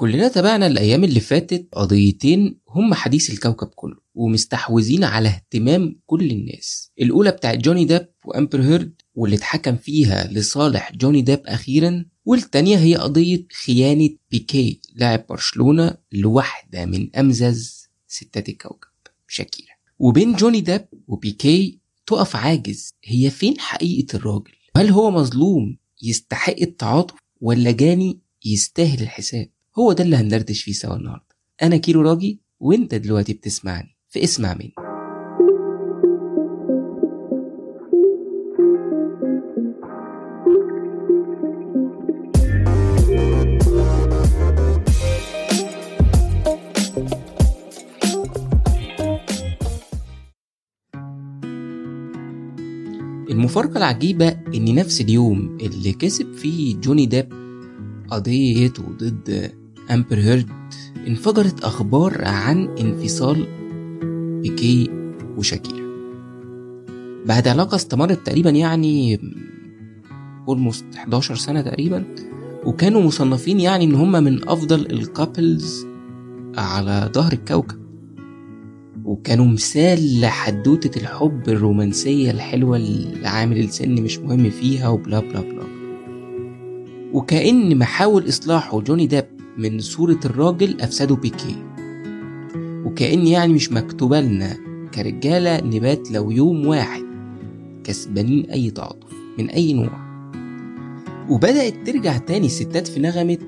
كلنا تابعنا الأيام اللي فاتت قضيتين هم حديث الكوكب كله ومستحوذين على اهتمام كل الناس. الأولى بتاعت جوني ديب وأمبر هيرد واللي اتحكم فيها لصالح جوني ديب أخيرا والتانية هي قضية خيانة بيكي لاعب برشلونة لواحدة من أمزز ستات الكوكب شاكيرا. وبين جوني ديب وبيكي تقف عاجز هي فين حقيقة الراجل؟ هل هو مظلوم يستحق التعاطف ولا جاني يستاهل الحساب؟ هو ده اللي هندردش فيه سوا النهارده. أنا كيلو راجي وأنت دلوقتي بتسمعني في اسمع مني المفارقة العجيبة إن نفس اليوم اللي كسب فيه جوني ديب قضيته ضد أمبر هيرد انفجرت أخبار عن انفصال بيكي وشاكيرا. بعد علاقة استمرت تقريبا يعني almost 11 سنة تقريبا وكانوا مصنفين يعني إن هم من أفضل ال couples على ظهر الكوكب. وكانوا مثال لحدوتة الحب الرومانسية الحلوة اللي عامل السن مش مهم فيها وبلا بلا بلا. وكأن محاول إصلاحه جوني ديب من صورة الراجل أفسده بيكي. وكأن يعني مش مكتوبة لنا كرجالة نبات لو يوم واحد كسبانين أي تعاطف من أي نوع. وبدأت ترجع تاني الستات في نغمة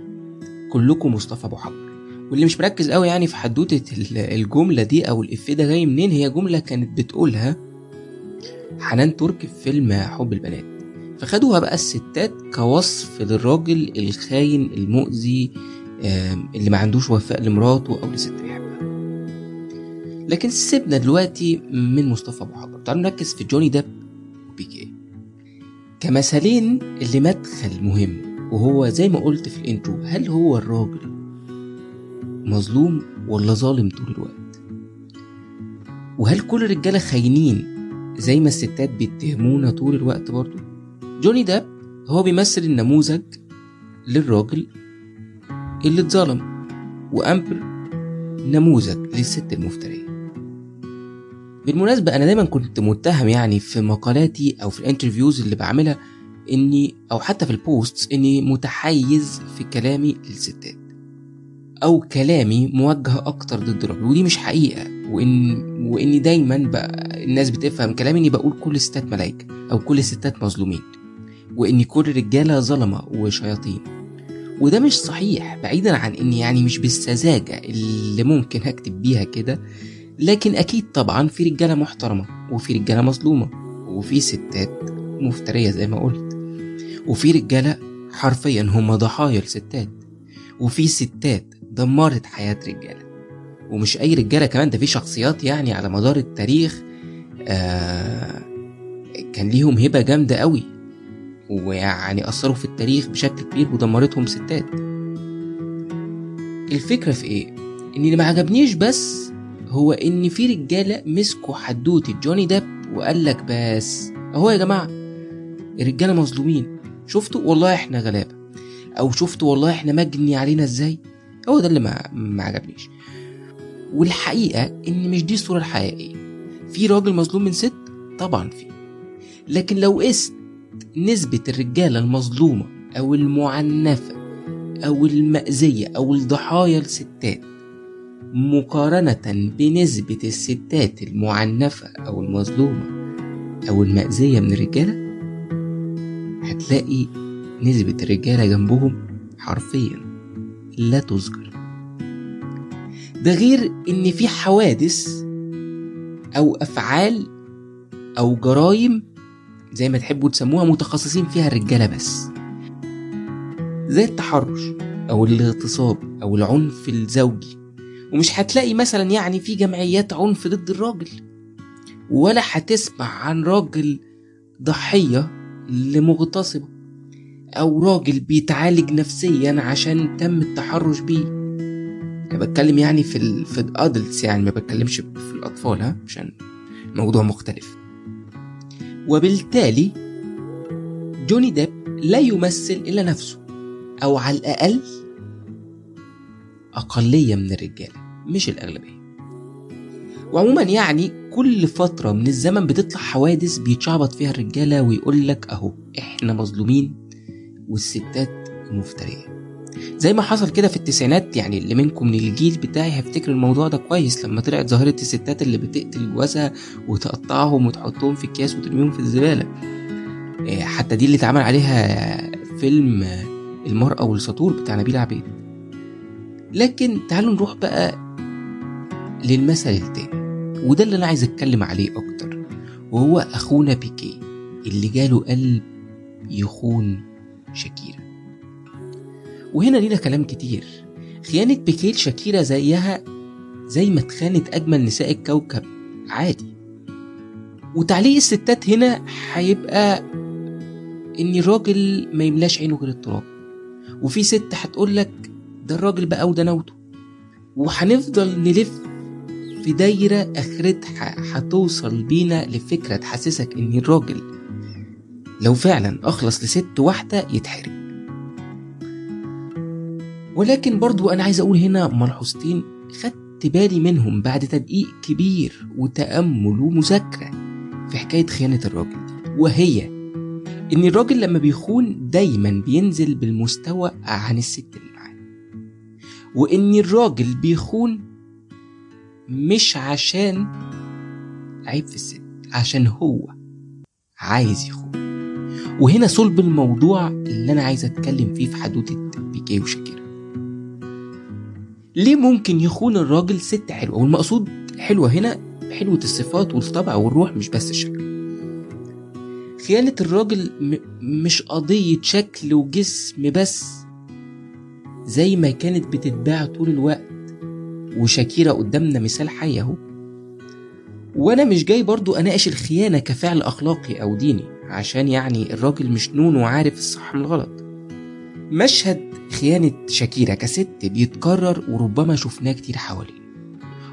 كلكم مصطفى أبو حجر واللي مش مركز قوي يعني في حدوتة الجملة دي أو الإفيه ده جاي منين؟ هي جملة كانت بتقولها حنان ترك في فيلم حب البنات. فخدوها بقى الستات كوصف للراجل الخاين المؤذي اللي ما عندوش وفاء لمراته أو لست بيحبها لكن سيبنا دلوقتي من مصطفى أبو حجر. تعالوا نركز في جوني ديب وبيكي. كمثالين اللي مدخل مهم وهو زي ما قلت في الإنترو هل هو الراجل مظلوم ولا ظالم طول الوقت؟ وهل كل الرجالة خاينين زي ما الستات بيتهمونا طول الوقت برضو؟ جوني داب هو بيمثل النموذج للراجل اللي اتظلم وأمبر نموذج للست المفترية. بالمناسبة أنا دايما كنت متهم يعني في مقالاتي أو في ال interviews اللي بعملها إني أو حتى في ال posts إني متحيز في كلامي للستات. أو كلامي موجه أكتر ضد الراجل. ودي مش حقيقة. وإن وإني دايما بقى الناس بتفهم كلامي إني بقول كل الستات ملايكة أو كل الستات مظلومين. وإن كل الرجاله ظلمة وشياطين. وده مش صحيح بعيدا عن إني يعني مش بالسذاجة اللي ممكن هكتب بيها كده لكن أكيد طبعا في رجالة محترمة وفي رجالة مظلومة وفي ستات مفترية زي ما قلت وفي رجالة حرفيا هم ضحايا الستات وفي ستات دمرت حياة رجالة. ومش أي رجالة كمان ده في شخصيات يعني على مدار التاريخ آه كان ليهم هبة جامدة قوي. ويعني أثروا في التاريخ بشكل كبير ودمرتهم ستات. الفكرة في إيه؟ إن اللي ما عجبنيش بس هو إن في رجالة مسكوا حدوتة جوني ديب وقال لك بس. أهو يا جماعة الرجالة مظلومين. شفتوا؟ والله إحنا غلابة. أو شفتوا؟ والله إحنا مجني علينا إزاي؟ هو ده اللي ما, ما عجبنيش. والحقيقة إن مش دي الصورة الحقيقية. في راجل مظلوم من ست؟ طبعا في. لكن لو قست نسبة الرجالة المظلومة أو المعنفة أو المأذية أو الضحايا الستات مقارنة بنسبة الستات المعنفة أو المظلومة أو المأذية من الرجالة هتلاقي نسبة الرجالة جنبهم حرفيا لا تذكر. ده غير إن في حوادث أو أفعال أو جرائم زي ما تحبوا تسموها متخصصين فيها الرجالة بس. زي التحرش أو الاغتصاب أو العنف الزوجي. ومش هتلاقي مثلا يعني في جمعيات عنف ضد الراجل. ولا هتسمع عن راجل ضحية لمغتصبة. أو راجل بيتعالج نفسيا عشان تم التحرش بيه. أنا بتكلم يعني في ال في الادلتس يعني ما بتكلمش في الأطفال ها؟ عشان موضوع مختلف. وبالتالي جوني ديب لا يمثل إلا نفسه أو على الأقل أقلية من الرجالة مش الأغلبية. وعموما يعني كل فترة من الزمن بتطلع حوادث بيتشعبط فيها الرجالة ويقول لك أهو إحنا مظلومين والستات مفترية. زي ما حصل كده في التسعينات يعني اللي منكم من الجيل بتاعي هيفتكر الموضوع ده كويس. لما طلعت ظاهرة الستات اللي بتقتل جوازها وتقطعهم وتحطهم في اكياس وترميهم في الزبالة. إيه، حتى دي اللي اتعمل عليها فيلم المرأة والسطور بتاع نبيل عبيد. لكن تعالوا نروح بقى للمثل التاني وده اللي أنا عايز أتكلم عليه أكتر وهو أخونا بيكي اللي جاله قلب يخون شاكيرا. وهنا لينا كلام كتير. خيانة بيكي لشاكيرا زيها زي ما اتخانت أجمل نساء الكوكب. عادي. وتعليق الستات هنا هيبقى إن الراجل ما يملاش عينه غير التراب. وفي ست هتقولك ده الراجل بقى وده نوته. وهنفضل نلف في دايرة آخرتها هتوصل بينا لفكرة تحسسك إن الراجل لو فعلا أخلص لست واحدة يتحرق. ولكن برضو أنا عايز أقول هنا ملحوظتين خدت بالي منهم بعد تدقيق كبير وتأمل ومذاكرة في حكاية خيانة الراجل. دي وهي إن الراجل لما بيخون دايما بينزل بالمستوى عن الست اللي معاه. وإن الراجل بيخون مش عشان عيب في الست عشان هو عايز يخون. وهنا صلب الموضوع اللي أنا عايز أتكلم فيه في حدوتة بيكي وشاكيرا ليه ممكن يخون الراجل ست حلوة؟ والمقصود حلوة هنا حلوة الصفات والطبع والروح مش بس الشكل. خيانة الراجل م- مش قضية شكل وجسم بس. زي ما كانت بتتباع طول الوقت. وشاكيرا قدامنا مثال حي اهو. وأنا مش جاي برضو اناقش الخيانة كفعل أخلاقي أو ديني عشان يعني الراجل مش نون وعارف الصح من الغلط. مشهد خيانة شاكيرا كست بيتكرر وربما شفناه كتير حواليه.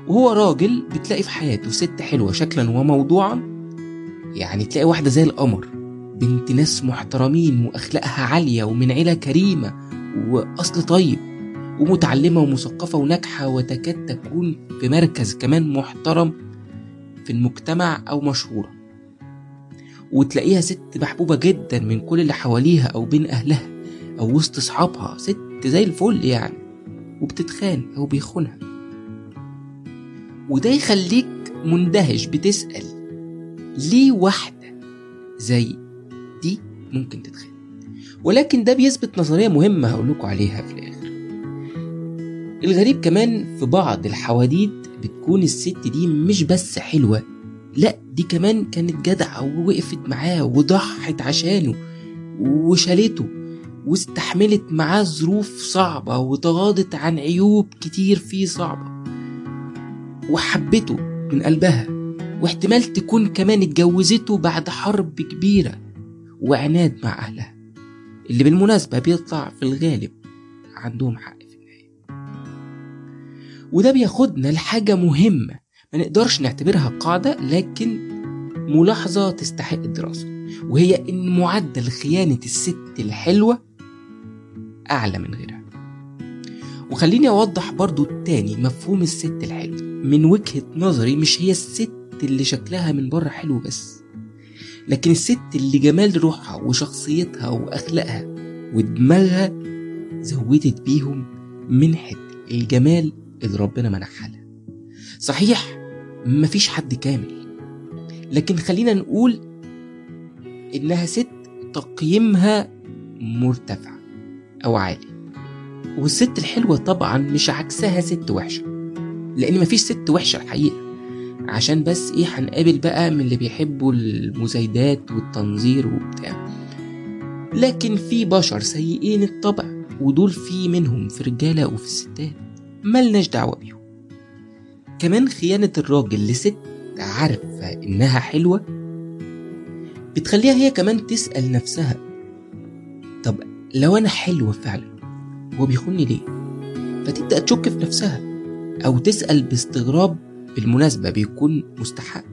وهو راجل بتلاقي في حياته ست حلوة شكلا وموضوعا يعني تلاقي واحدة زي القمر بنت ناس محترمين وأخلاقها عالية ومن عيلة كريمة وأصل طيب ومتعلمة ومثقفة وناجحة وتكاد تكون في مركز كمان محترم في المجتمع أو مشهورة. وتلاقيها ست محبوبة جدا من كل اللي حواليها أو بين أهلها. أو وسط أصحابها ست زي الفل يعني وبتتخان أو بيخونها. وده يخليك مندهش بتسأل ليه واحدة زي دي ممكن تتخان؟ ولكن ده بيثبت نظرية مهمة هقولكوا عليها في الآخر. الغريب كمان في بعض الحواديت بتكون الست دي مش بس حلوة لأ دي كمان كانت جدعة ووقفت معاه وضحت عشانه وشالته. واستحملت معاه ظروف صعبة وتغاضت عن عيوب كتير فيه صعبة. وحبته من قلبها واحتمال تكون كمان اتجوزته بعد حرب كبيرة وعناد مع أهلها. اللي بالمناسبة بيطلع في الغالب عندهم حق في النهاية. وده بياخدنا لحاجة مهمة ما نقدرش نعتبرها قاعدة لكن ملاحظة تستحق الدراسة وهي إن معدل خيانة الست الحلوة أعلى من غيرها. وخليني أوضح برضو التاني مفهوم الست الحلوة من وجهة نظري مش هي الست اللي شكلها من بره حلو بس لكن الست اللي جمال روحها وشخصيتها وأخلاقها ودماغها زودت بيهم منحة الجمال اللي ربنا منحها لها. صحيح مفيش حد كامل لكن خلينا نقول إنها ست تقييمها مرتفع. أو عالي والست الحلوة طبعا مش عكسها ست وحشة لأن مفيش ست وحشة الحقيقة. عشان بس إيه هنقابل بقى من اللي بيحبوا المزايدات والتنظير وبتاع. لكن في بشر سيئين الطبع ودول في منهم في رجالة وفي الستات ملناش دعوة بيهم. كمان خيانة الراجل لست عارفة إنها حلوة بتخليها هي كمان تسأل نفسها طب لو أنا حلوة فعلا هو بيخوني ليه؟ فتبدأ تشك في نفسها أو تسأل باستغراب بالمناسبة بيكون مستحق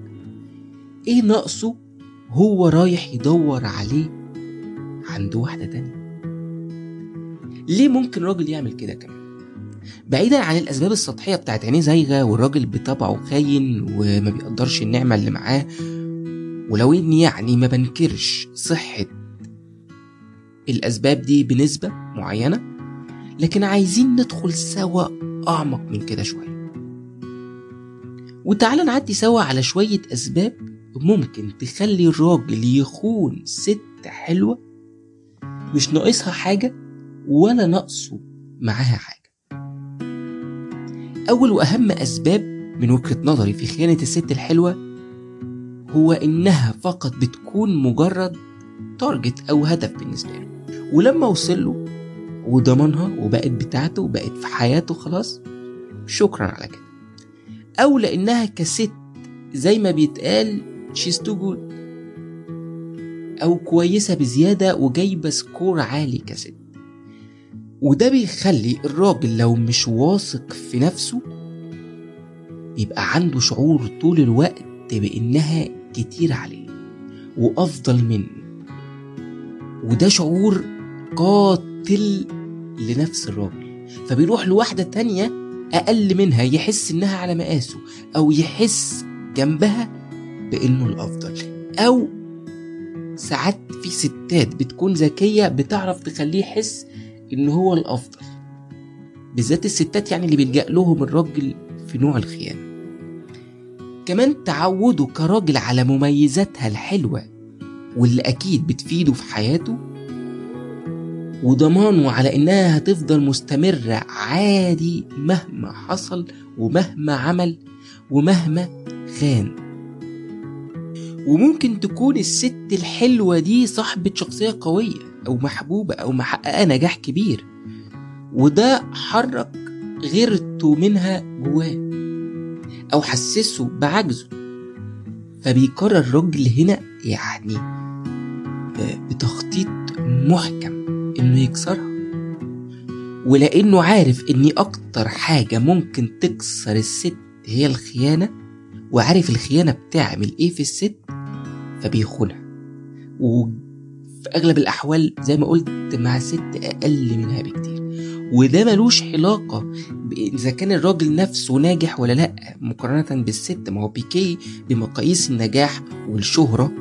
إيه ناقصه هو رايح يدور عليه عند واحدة تانية ليه ممكن راجل يعمل كده كمان؟ بعيدا عن الأسباب السطحية بتاعت عينيه زايغة والراجل بطبعه خاين وما بيقدرش النعمة اللي معاه ولو إني يعني ما بنكرش صحة الأسباب دي بنسبة معينة لكن عايزين ندخل سوا أعمق من كده شوية. وتعالى نعدي سوا على شوية أسباب ممكن تخلي الراجل يخون ست حلوة مش ناقصها حاجة ولا ناقصه معاها حاجة. أول وأهم أسباب من وجهة نظري في خيانة الست الحلوة هو إنها فقط بتكون مجرد target أو هدف بالنسبة له. ولما وصل له وضمنها وبقت بتاعته وبقت في حياته خلاص شكرا على كده. أو لأنها كست زي ما بيتقال she's too good. أو كويسة بزيادة وجايبة score عالي كست وده بيخلي الراجل لو مش واثق في نفسه بيبقى عنده شعور طول الوقت بإنها كتير عليه وأفضل منه. وده شعور قاتل لنفس الراجل. فبيروح لواحدة تانية أقل منها يحس إنها على مقاسه أو يحس جنبها بإنه الأفضل. أو ساعات في ستات بتكون ذكية بتعرف تخليه يحس إن هو الأفضل. بالذات الستات يعني اللي بيلجأ لهم الراجل في نوع الخيانة. كمان تعوده كراجل على مميزاتها الحلوة واللي أكيد بتفيده في حياته وضمانه على إنها هتفضل مستمرة عادي مهما حصل ومهما عمل ومهما خان. وممكن تكون الست الحلوة دي صاحبة شخصية قوية أو محبوبة أو محققة نجاح كبير وده حرك غيرته منها جواه أو حسسه بعجزه. فبيقرر الراجل هنا يعني بتخطيط محكم. إنه يكسرها. ولأنه عارف إن أكتر حاجة ممكن تكسر الست هي الخيانة وعارف الخيانة بتعمل إيه في الست فبيخونها. وفي أغلب الأحوال زي ما قلت مع ست أقل منها بكتير. وده ملوش علاقة إذا كان الراجل نفسه ناجح ولا لأ مقارنة بالست. ما هو بيكي بمقاييس النجاح والشهرة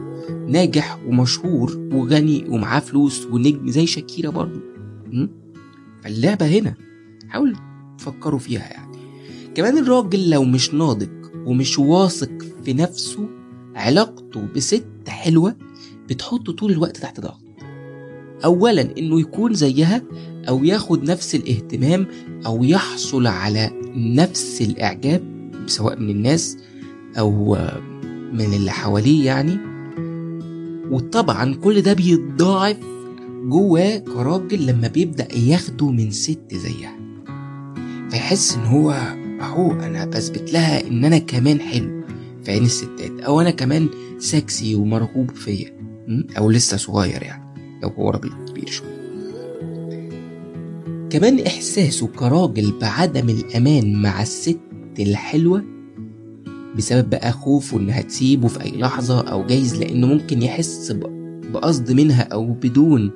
ناجح ومشهور وغني ومعاه فلوس ونجم زي شاكيرا برضو. فاللعبة هنا. حاول تفكروا فيها يعني. كمان الراجل لو مش ناضج ومش واثق في نفسه علاقته بست حلوة بتحطه طول الوقت تحت ضغط. أولا إنه يكون زيها أو ياخد نفس الاهتمام أو يحصل على نفس الإعجاب سواء من الناس أو من اللي حواليه يعني. وطبعا كل ده بيتضاعف جواه كراجل لما بيبدأ ياخده من ست زيها. فيحس إن هو أهو أنا بثبت لها إن أنا كمان حلو في عين الستات أو أنا كمان سكسي ومرغوب فيا أو لسه صغير يعني لو هو راجل كبير شوية. كمان إحساسه كراجل بعدم الأمان مع الست الحلوة بسبب بقى خوفه إنها تسيبه في أي لحظة أو جايز لأنه ممكن يحس بقصد منها أو بدون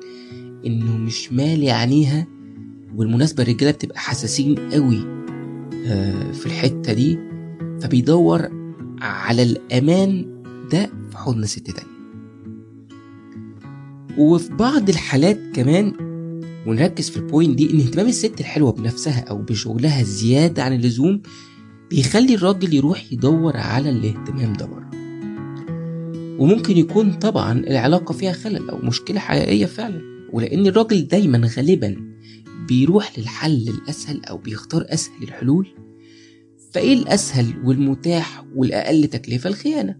إنه مش مالي عينيها والمناسبة الرجالة بتبقى حساسين قوي في الحتة دي. فبيدور على الأمان ده في حضن ست تانية. وفي بعض الحالات كمان ونركز في البوينت دي إن اهتمام الست الحلوة بنفسها أو بشغلها زيادة عن اللزوم بيخلي الراجل يروح يدور على الاهتمام ده بره. وممكن يكون طبعا العلاقة فيها خلل أو مشكلة حقيقية فعلا ولأن الراجل دايما غالبا بيروح للحل الأسهل أو بيختار أسهل الحلول. فإيه الأسهل والمتاح والأقل تكلفة؟ الخيانة.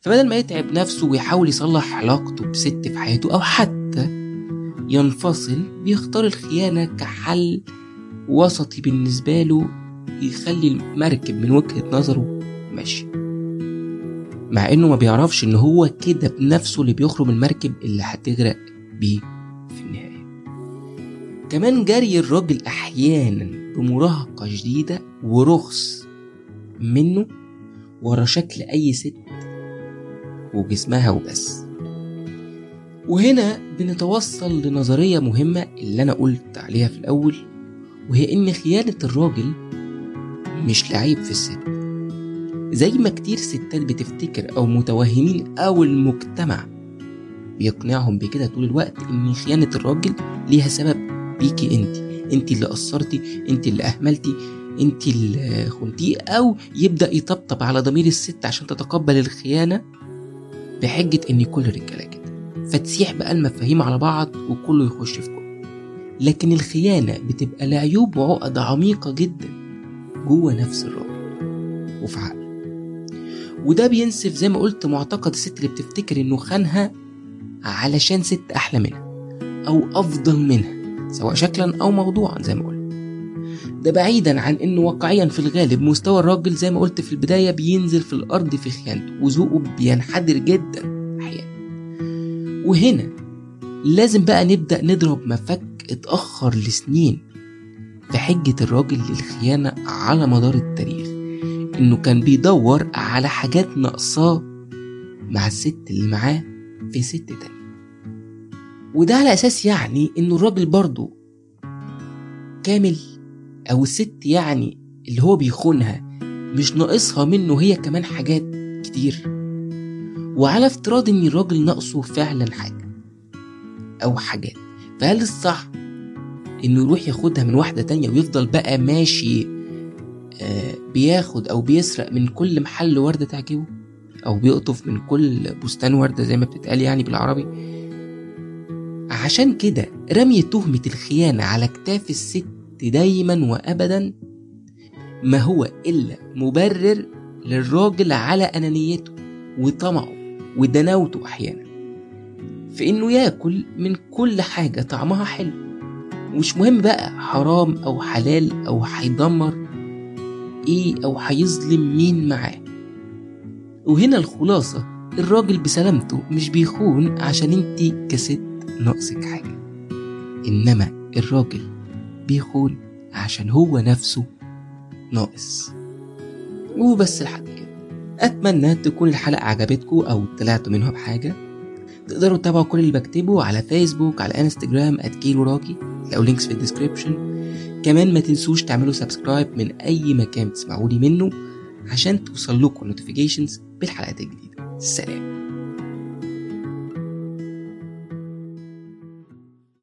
فبدل ما يتعب نفسه ويحاول يصلح علاقته بست في حياته أو حتى ينفصل بيختار الخيانة كحل وسطي بالنسبة له يخلي المركب من وجهة نظره ماشي. مع إنه ما بيعرفش إن هو كده بنفسه اللي بيخرم المركب اللي هتغرق بيه في النهاية. كمان جري الراجل أحيانا بمراهقة جديدة ورخص منه ورا شكل أي ست وجسمها وبس. وهنا بنتوصل لنظرية مهمة اللي أنا قلت عليها في الأول وهي إن خيانة الراجل مش لعيب في الست. زي ما كتير ستات بتفتكر أو متوهمين أو المجتمع بيقنعهم بكده طول الوقت إن خيانة الراجل ليها سبب. بيكي أنت أنت اللي قصرتي أنت اللي أهملتي أنت اللي خنتيه أو يبدأ يطبطب على ضمير الست عشان تتقبل الخيانة بحجة إن كل الرجالة كده. فتسيح بقى المفاهيم على بعض وكله يخش في كله. لكن الخيانة بتبقى لعيوب وعقد عميقة جدا. جوه نفس الراجل وفي عقله وده بينسف زي ما قلت معتقد الست اللي بتفتكر إنه خانها علشان ست أحلى منها أو أفضل منها سواء شكلا أو موضوعا زي ما قلت. ده بعيدا عن إنه واقعيا في الغالب مستوى الراجل زي ما قلت في البداية بينزل في الأرض في خيانته وذوقه بينحدر جدا أحيانا. وهنا لازم بقى نبدأ نضرب مفك اتأخر لسنين في حجة الراجل للخيانة على مدار التاريخ إنه كان بيدور على حاجات ناقصاه مع الست اللي معاه في ست تانية. وده على أساس يعني إنه الراجل برضه كامل أو الست يعني اللي هو بيخونها مش ناقصها منه هي كمان حاجات كتير. وعلى افتراض إن الراجل ناقصه فعلا حاجة أو حاجات فهل الصح إنه يروح ياخدها من واحدة تانية ويفضل بقى ماشي آه بياخد أو بيسرق من كل محل وردة تعجبه أو بيقطف من كل بستان وردة زي ما بتتقال يعني بالعربي. عشان كده رمي تهمة الخيانة على كتاف الست دايما وابدا ما هو إلا مبرر للراجل على أنانيته وطمعه ودناوته أحيانا. في انه ياكل من كل حاجة طعمها حلو. مش مهم بقى حرام أو حلال أو هيدمر إيه أو هيظلم مين معاه. وهنا الخلاصة الراجل بسلامته مش بيخون عشان انتي كست ناقصك حاجة. إنما الراجل بيخون عشان هو نفسه ناقص. وبس لحد كده. أتمنى تكون الحلقة عجبتكم أو طلعتوا منها بحاجة. تقدروا تتابعوا كل اللي بكتبه على فيسبوك على انستجرام @كيلو راكي لو links في ال description كمان ما تنسوش تعملوا subscribe من أي مكان تسمعوني منه عشان توصل لكم notifications بالحلقات الجديدة. سلام.